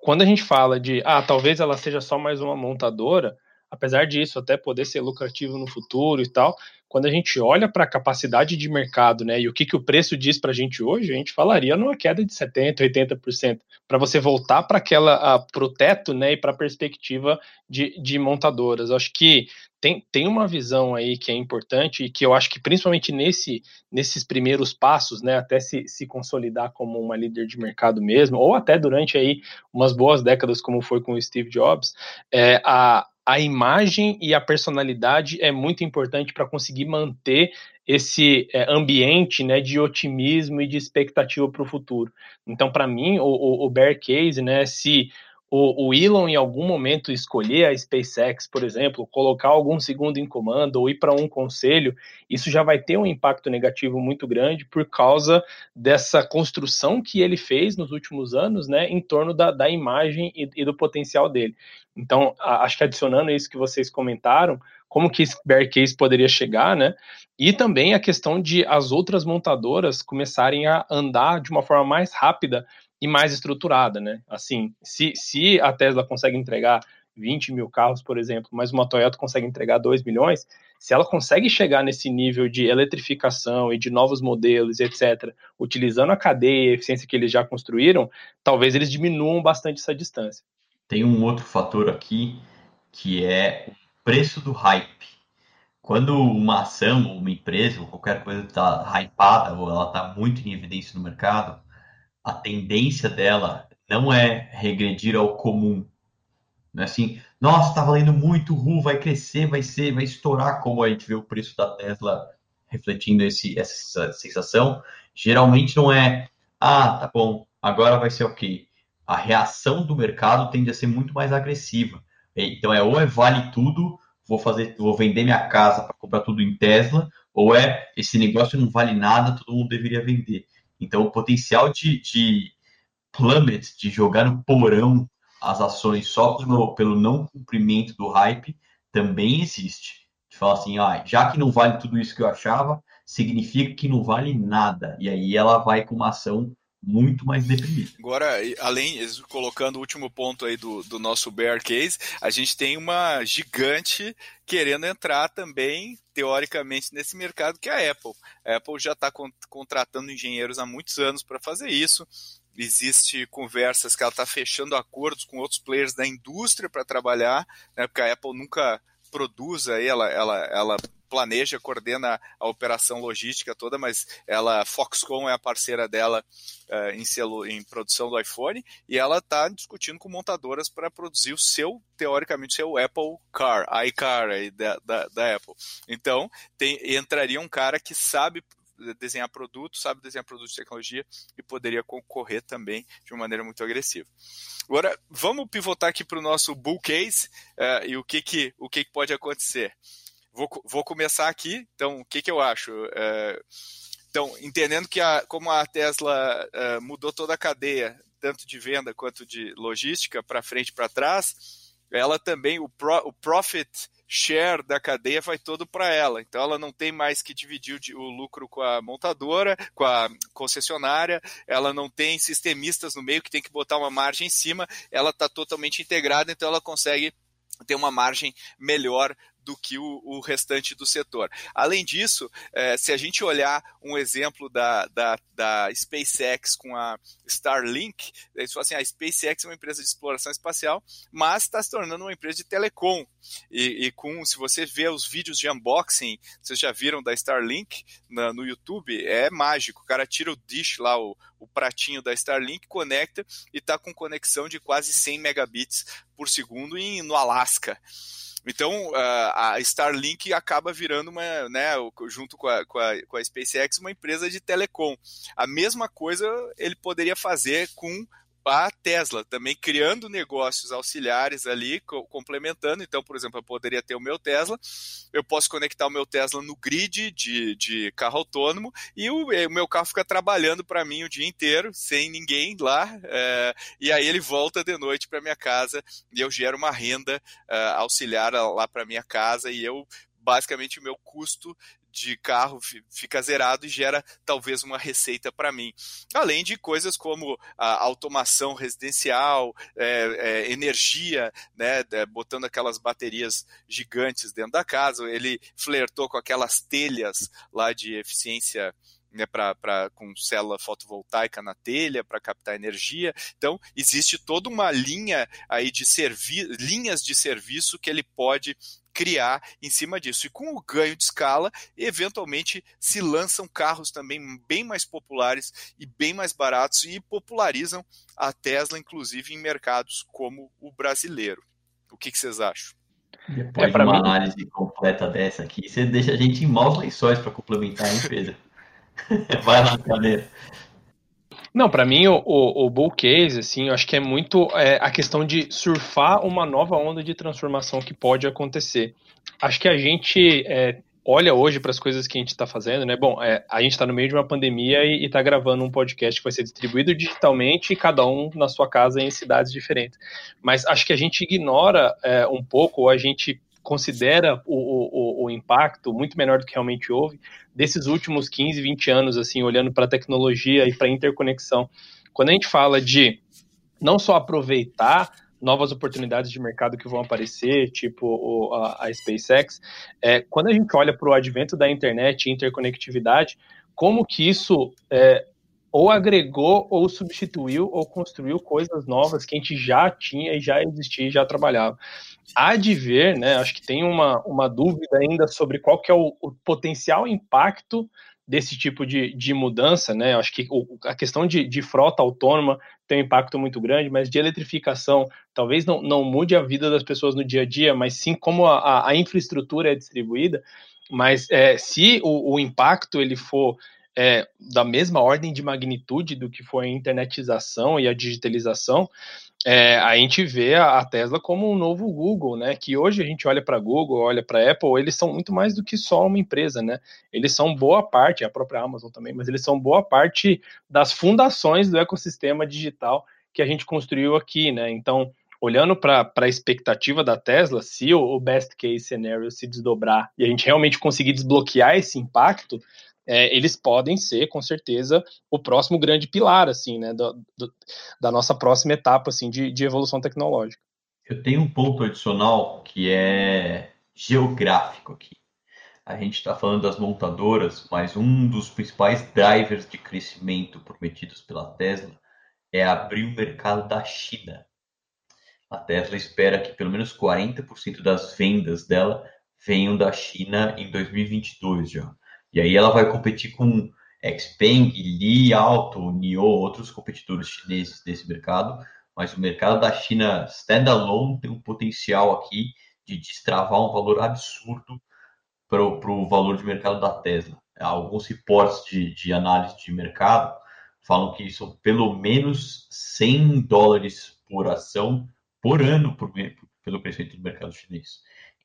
Quando a gente fala de, ah, talvez ela seja só mais uma montadora, apesar disso até poder ser lucrativo no futuro e tal, quando a gente olha para a capacidade de mercado, né, e o que, que o preço diz para a gente hoje, a gente falaria numa queda de 70%, 80%, para você voltar para aquela, para o teto, né, e para a perspectiva de, de montadoras. Acho que tem, tem uma visão aí que é importante e que eu acho que principalmente nesse, nesses primeiros passos, né, até se, se consolidar como uma líder de mercado mesmo, ou até durante aí umas boas décadas, como foi com o Steve Jobs, é, a, a imagem e a personalidade é muito importante para conseguir manter esse é, ambiente né, de otimismo e de expectativa para o futuro. Então, para mim, o, o, o, bear case, né, se o, o, Elon em algum momento escolher a SpaceX, por exemplo, colocar algum segundo em comando ou ir para um conselho, isso já vai ter um impacto negativo muito grande por causa dessa construção que ele fez nos últimos anos, né, em torno da, da imagem e, e do potencial dele. Então, a, acho que adicionando isso que vocês comentaram, como que esse bear case poderia chegar, né? E também a questão de as outras montadoras começarem a andar de uma forma mais rápida e mais estruturada, né? Assim, se, se a Tesla consegue entregar 20 mil carros, por exemplo, mas uma Toyota consegue entregar 2 milhões, se ela consegue chegar nesse nível de eletrificação e de novos modelos, etc., utilizando a cadeia e a eficiência que eles já construíram, talvez eles diminuam bastante essa distância. Tem um outro fator aqui que é o preço do hype. Quando uma ação uma empresa ou qualquer coisa está hypada ou ela está muito em evidência no mercado, a tendência dela não é regredir ao comum. Não é assim, nossa, está valendo muito, RU, vai crescer, vai ser, vai estourar, como a gente vê o preço da Tesla refletindo esse, essa sensação. Geralmente não é, ah, tá bom, agora vai ser ok. A reação do mercado tende a ser muito mais agressiva. Então é ou é vale tudo, vou fazer, vou vender minha casa para comprar tudo em Tesla, ou é esse negócio não vale nada, todo mundo deveria vender. Então, o potencial de, de plummet, de jogar no porão as ações só pelo, pelo não cumprimento do hype, também existe. De falar assim, ah, já que não vale tudo isso que eu achava, significa que não vale nada. E aí ela vai com uma ação muito mais deprimida. Agora, além, colocando o último ponto aí do, do nosso bear case, a gente tem uma gigante querendo entrar também, teoricamente, nesse mercado que é a Apple. A Apple já está contratando engenheiros há muitos anos para fazer isso. Existe conversas que ela está fechando acordos com outros players da indústria para trabalhar, né, porque a Apple nunca produz aí, ela, ela, ela planeja, coordena a operação logística toda, mas ela, Foxconn é a parceira dela uh, em, celu, em produção do iPhone e ela está discutindo com montadoras para produzir o seu, teoricamente, seu Apple Car, iCar aí da, da, da Apple. Então, tem, entraria um cara que sabe desenhar produtos, sabe desenhar produtos de tecnologia e poderia concorrer também de uma maneira muito agressiva. Agora, vamos pivotar aqui para o nosso bull case uh, e o que, que, o que, que pode acontecer. Vou, vou começar aqui. Então, o que, que eu acho? É, então, entendendo que a, como a Tesla é, mudou toda a cadeia, tanto de venda quanto de logística, para frente e para trás, ela também, o, pro, o profit share da cadeia vai todo para ela. Então ela não tem mais que dividir o, o, lucro com a montadora, com a concessionária, ela não tem sistemistas no meio que tem que botar uma margem em cima, ela está totalmente integrada, então ela consegue ter uma margem melhor do que o, o, restante do setor. Além disso, é, se a gente olhar um exemplo da, da, da SpaceX com a Starlink, eles falam assim, a SpaceX é uma empresa de exploração espacial, mas está se tornando uma empresa de telecom. E, e, com, se você vê os vídeos de unboxing, vocês já viram da Starlink na, no YouTube, é mágico. O cara tira o dish lá, o, o pratinho da Starlink, conecta e está com conexão de quase 100 megabits por segundo em, no Alasca. Então, a Starlink acaba virando uma, né, junto com a, com, a, com a SpaceX, uma empresa de telecom. A mesma coisa ele poderia fazer com a Tesla, também criando negócios auxiliares ali, co complementando. Então, por exemplo, eu poderia ter o meu Tesla, eu posso conectar o meu Tesla no grid de, de carro autônomo e o, o meu carro fica trabalhando para mim o dia inteiro, sem ninguém lá, é, e aí ele volta de noite para minha casa e eu gero uma renda é, auxiliar lá para minha casa e eu basicamente o meu custo de carro fica zerado e gera talvez uma receita para mim. Além de coisas como a automação residencial, é, é, energia, né, é, botando aquelas baterias gigantes dentro da casa. Ele flertou com aquelas telhas lá de eficiência né, pra, pra, com célula fotovoltaica na telha para captar energia. Então, existe toda uma linha aí de servi linhas de serviço que ele pode criar em cima disso. E com o ganho de escala, eventualmente se lançam carros também bem mais populares e bem mais baratos e popularizam a Tesla, inclusive, em mercados como o brasileiro. O que, que vocês acham? Depois é, de uma mim... análise completa dessa aqui, você deixa a gente em maus lençóis para complementar, hein, Pedro? Vai lá, cadeira. Não, para mim o, o, o, bull case, assim, eu acho que é muito é, a questão de surfar uma nova onda de transformação que pode acontecer. Acho que a gente é, olha hoje para as coisas que a gente está fazendo, né? Bom, é, a gente está no meio de uma pandemia e está gravando um podcast que vai ser distribuído digitalmente, cada um na sua casa em cidades diferentes. Mas acho que a gente ignora é, um pouco, ou a gente considera o, o, o, impacto muito menor do que realmente houve desses últimos 15, 20 anos, assim, olhando para a tecnologia e para a interconexão. Quando a gente fala de não só aproveitar novas oportunidades de mercado que vão aparecer, tipo a, a SpaceX, é, quando a gente olha para o advento da internet e interconectividade, como que isso é, ou agregou, ou substituiu, ou construiu coisas novas que a gente já tinha e já existia e já trabalhava há de ver, né? Acho que tem uma, uma dúvida ainda sobre qual que é o, o potencial impacto desse tipo de, de mudança, né? Acho que o, a questão de, de, frota autônoma tem um impacto muito grande, mas de eletrificação talvez não, não mude a vida das pessoas no dia a dia, mas sim como a, a infraestrutura é distribuída. Mas é, se o, o impacto ele for é, da mesma ordem de magnitude do que foi a internetização e a digitalização, é, a gente vê a Tesla como um novo Google, né? Que hoje a gente olha para Google, olha para Apple, eles são muito mais do que só uma empresa, né? Eles são boa parte, a própria Amazon também, mas eles são boa parte das fundações do ecossistema digital que a gente construiu aqui, né? Então, olhando para a expectativa da Tesla, se o, o best case scenario se desdobrar e a gente realmente conseguir desbloquear esse impacto, é, eles podem ser, com certeza, o próximo grande pilar, assim, né, do, da nossa próxima etapa, assim, de, de evolução tecnológica. Eu tenho um ponto adicional que é geográfico aqui. A gente está falando das montadoras, mas um dos principais drivers de crescimento prometidos pela Tesla é abrir o mercado da China. A Tesla espera que pelo menos 40% das vendas dela venham da China em 2022 já. E aí ela vai competir com Xpeng, Li Auto, NIO, outros competidores chineses desse mercado, mas o mercado da China standalone tem um potencial aqui de destravar um valor absurdo para o valor de mercado da Tesla. Alguns reportes de, de análise de mercado falam que isso pelo menos 100 dólares por ação por ano por, pelo crescimento do mercado chinês.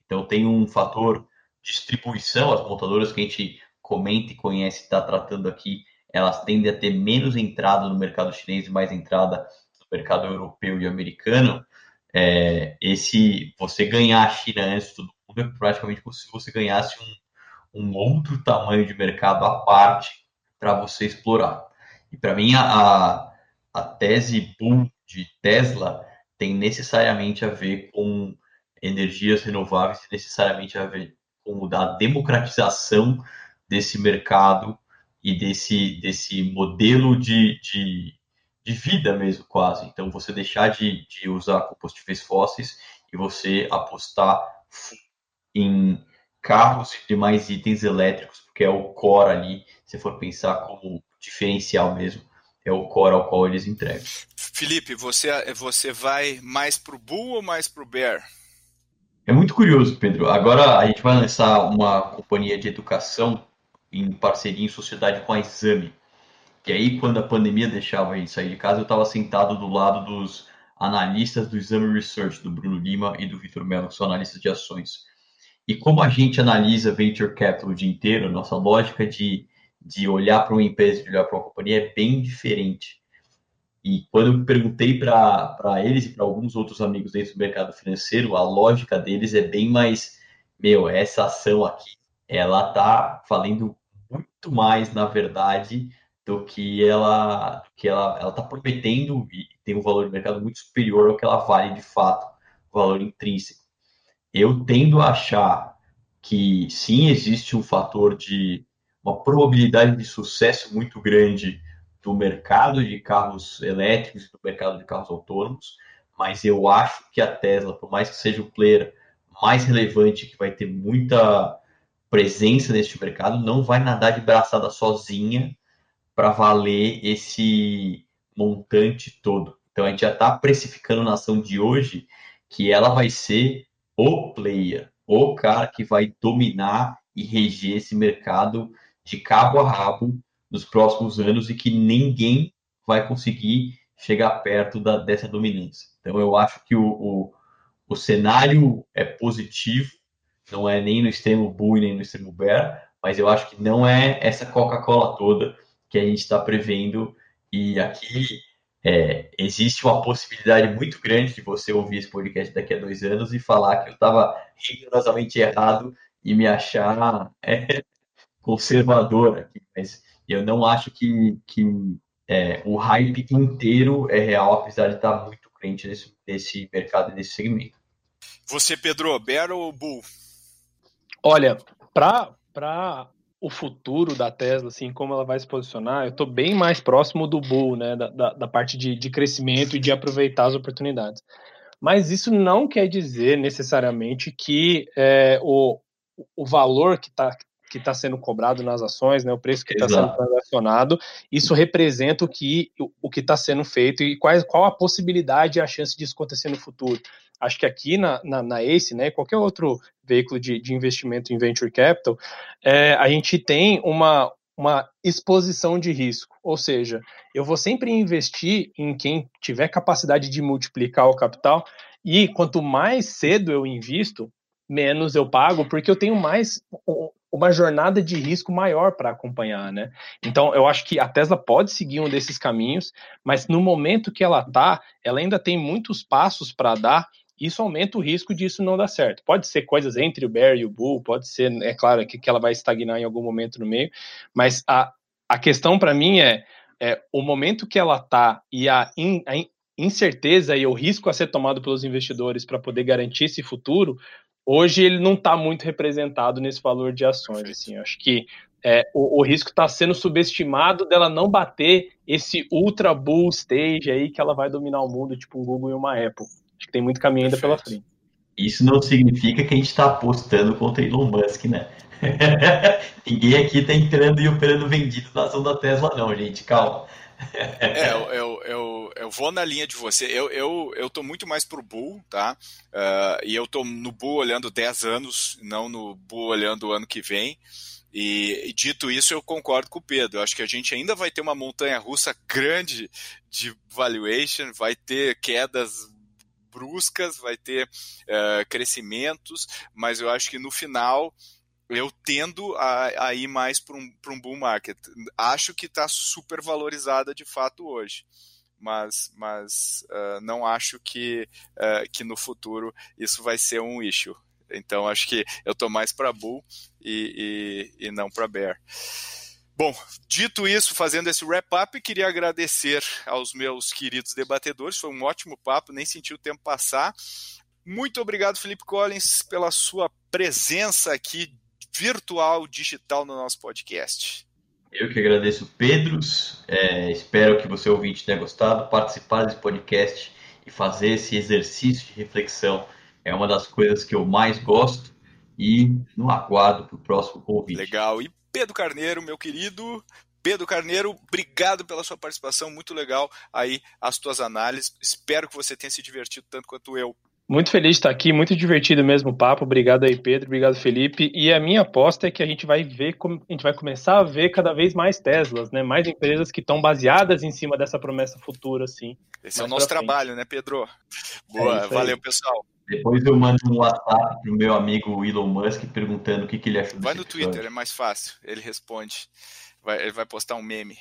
Então tem um fator distribuição, as montadoras que a gente comenta e conhece está tratando aqui, elas tendem a ter menos entrada no mercado chinês e mais entrada no mercado europeu e americano. É, esse você ganhar a China antes de todo mundo é praticamente como se você ganhasse um, um outro tamanho de mercado à parte para você explorar. E para mim, a, a tese boom de Tesla tem necessariamente a ver com energias renováveis, necessariamente a ver com a democratização desse mercado e desse, desse modelo de, de, de vida mesmo, quase. Então, você deixar de, de usar combustíveis fósseis e você apostar em carros e demais itens elétricos, porque é o core ali, se for pensar como diferencial mesmo, é o core ao qual eles entregam. Felipe, você, você vai mais para o Bull ou mais para o Bear? É muito curioso, Pedro. Agora a gente vai lançar uma companhia de educação em parceria em sociedade com a Exame. que aí quando a pandemia deixava a gente sair de casa, eu estava sentado do lado dos analistas do Exame Research, do Bruno Lima e do Vitor Mello, que são analistas de ações. E como a gente analisa venture capital o dia inteiro, nossa lógica de, de olhar para uma empresa, de olhar para uma companhia é bem diferente. E quando eu perguntei para eles e para alguns outros amigos dentro do mercado financeiro, a lógica deles é bem mais, meu, essa ação aqui, ela tá valendo mais, na verdade, do que ela que ela ela está prometendo e tem um valor de mercado muito superior ao que ela vale de fato, valor intrínseco. Eu tendo a achar que sim existe um fator de uma probabilidade de sucesso muito grande do mercado de carros elétricos e do mercado de carros autônomos, mas eu acho que a Tesla, por mais que seja o player mais relevante, que vai ter muita presença neste mercado, não vai nadar de braçada sozinha para valer esse montante todo. Então a gente já está precificando na ação de hoje que ela vai ser o player, o cara que vai dominar e reger esse mercado de cabo a rabo nos próximos anos e que ninguém vai conseguir chegar perto da, dessa dominância. Então eu acho que o, o, o cenário é positivo, não é nem no extremo bull nem no extremo bear, mas eu acho que não é essa Coca-Cola toda que a gente está prevendo. E aqui é, existe uma possibilidade muito grande de você ouvir esse podcast daqui a dois anos e falar que eu estava rigorosamente errado e me achar é, conservador aqui. Mas eu não acho que, que é, o hype inteiro é real, apesar de estar muito crente nesse, nesse mercado e nesse segmento. Você, Pedro, Bear ou Bull? Olha, para o futuro da Tesla, assim, como ela vai se posicionar, eu estou bem mais próximo do bull, né, da, da, da parte de, de crescimento e de aproveitar as oportunidades. Mas isso não quer dizer necessariamente que é, o, o valor que está que está sendo cobrado nas ações, né, o preço que está sendo transacionado, isso representa o que o, que está sendo feito e qual, qual a possibilidade e a chance disso acontecer no futuro. Acho que aqui na, na, na ACE, né, qualquer outro veículo de, de investimento em venture capital, é, a gente tem uma, uma exposição de risco. Ou seja, eu vou sempre investir em quem tiver capacidade de multiplicar o capital, e quanto mais cedo eu invisto, menos eu pago, porque eu tenho mais uma jornada de risco maior para acompanhar, né? Então, eu acho que a Tesla pode seguir um desses caminhos, mas no momento que ela está, ela ainda tem muitos passos para dar isso aumenta o risco disso não dar certo. Pode ser coisas entre o Bear e o Bull, pode ser, é claro, que, que ela vai estagnar em algum momento no meio, mas a, a questão para mim é, é, o momento que ela está e a, in, a incerteza e o risco a ser tomado pelos investidores para poder garantir esse futuro, hoje ele não está muito representado nesse valor de ações. Assim, acho que é, o, o, risco está sendo subestimado dela não bater esse ultra bull stage aí que ela vai dominar o mundo, tipo um Google e uma Apple. Acho que tem muito caminho ainda pela frente. Isso não significa que a gente está apostando contra Elon Musk, né? Ninguém aqui está entrando e operando vendido na ação da Tesla, não, gente. Calma. é, eu, eu, eu, eu, vou na linha de você. Eu, eu, eu tô muito mais pro Bull, tá? Uh, e eu tô no Bull olhando 10 anos, não no Bull olhando o ano que vem. E, e, dito isso, eu concordo com o Pedro. Eu acho que a gente ainda vai ter uma montanha russa grande de valuation, vai ter quedas bruscas, vai ter uh, crescimentos, mas eu acho que no final eu tendo a, a ir mais para um, um bull market. Acho que está super valorizada de fato hoje. Mas, mas uh, não acho que, uh, que no futuro isso vai ser um issue. Então acho que eu estou mais para bull e, e, e não para bear. Bom, dito isso, fazendo esse wrap-up, queria agradecer aos meus queridos debatedores. Foi um ótimo papo, nem senti o tempo passar. Muito obrigado, Felipe Collins, pela sua presença aqui virtual, digital no nosso podcast. Eu que agradeço, Pedros. É, espero que você ouvinte tenha gostado. Participar desse podcast e fazer esse exercício de reflexão é uma das coisas que eu mais gosto. E no aguardo para o próximo convite. Legal. E Pedro Carneiro, meu querido. Pedro Carneiro, obrigado pela sua participação, muito legal aí as tuas análises. Espero que você tenha se divertido tanto quanto eu Muito feliz de estar aqui, muito divertido mesmo o papo. Obrigado aí, Pedro. Obrigado, Felipe. E a minha aposta é que a gente vai ver, a gente vai começar a ver cada vez mais Teslas, né? Mais empresas que estão baseadas em cima dessa promessa futura, assim. Esse é o nosso trabalho, né, Pedro? Boa, é valeu, pessoal. Depois eu mando um WhatsApp pro meu amigo Elon Musk perguntando o que, que ele achou Vai no Twitter, é mais fácil. Ele responde. Vai, ele vai postar um meme.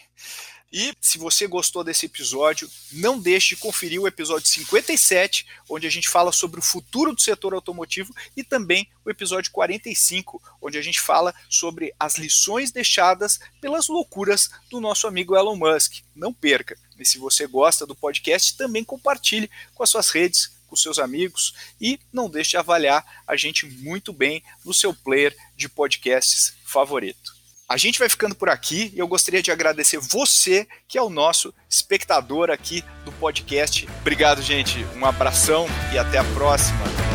E se você gostou desse episódio, não deixe de conferir o episódio 57, onde a gente fala sobre o futuro do setor automotivo, e também o episódio 45, onde a gente fala sobre as lições deixadas pelas loucuras do nosso amigo Elon Musk. Não perca! E se você gosta do podcast, também compartilhe com as suas redes, com seus amigos e não deixe de avaliar a gente muito bem no seu player de podcasts favorito. A gente vai ficando por aqui e eu gostaria de agradecer você, que é o nosso espectador aqui do podcast. Obrigado, gente. Um abração e até a próxima.